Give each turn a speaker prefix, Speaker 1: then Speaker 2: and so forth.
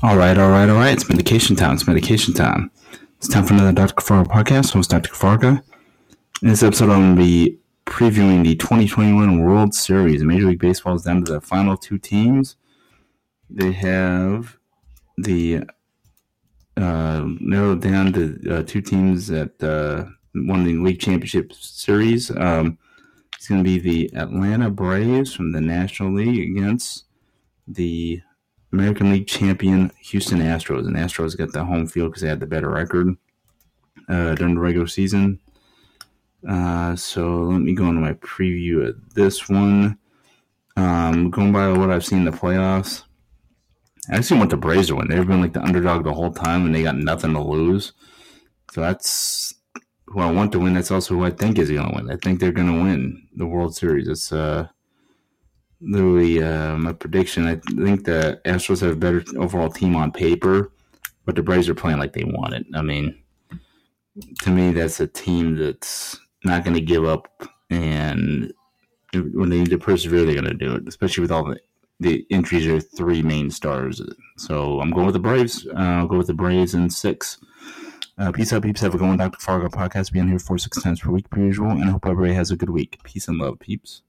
Speaker 1: All right, all right, all right. It's medication time. It's medication time. It's time for another Dr. Kafarga podcast. Host Dr. Kafarga. In this episode, I'm going to be previewing the 2021 World Series. Major League Baseball is down to the final two teams. They have the uh, narrowed down to uh, two teams that uh, won the league championship series. Um, it's going to be the Atlanta Braves from the National League against the American League champion Houston Astros. And Astros got the home field because they had the better record uh, during the regular season. Uh, so let me go into my preview of this one. Um, going by what I've seen in the playoffs, I actually want the Braves win. They've been like the underdog the whole time, and they got nothing to lose. So that's who I want to win. That's also who I think is going to win. I think they're going to win the World Series. It's uh, literally uh, my prediction. I think the Astros have a better overall team on paper, but the Braves are playing like they want it. I mean, to me, that's a team that's not going to give up, and when they need to persevere, they're going to do it. Especially with all the the injuries are three main stars. So I'm going with the Braves. Uh, I'll go with the Braves in six. Uh, peace out, peeps. Have a good one. Dr. Fargo podcast. Being here four, six times per week, per usual. And I hope everybody has a good week. Peace and love, peeps.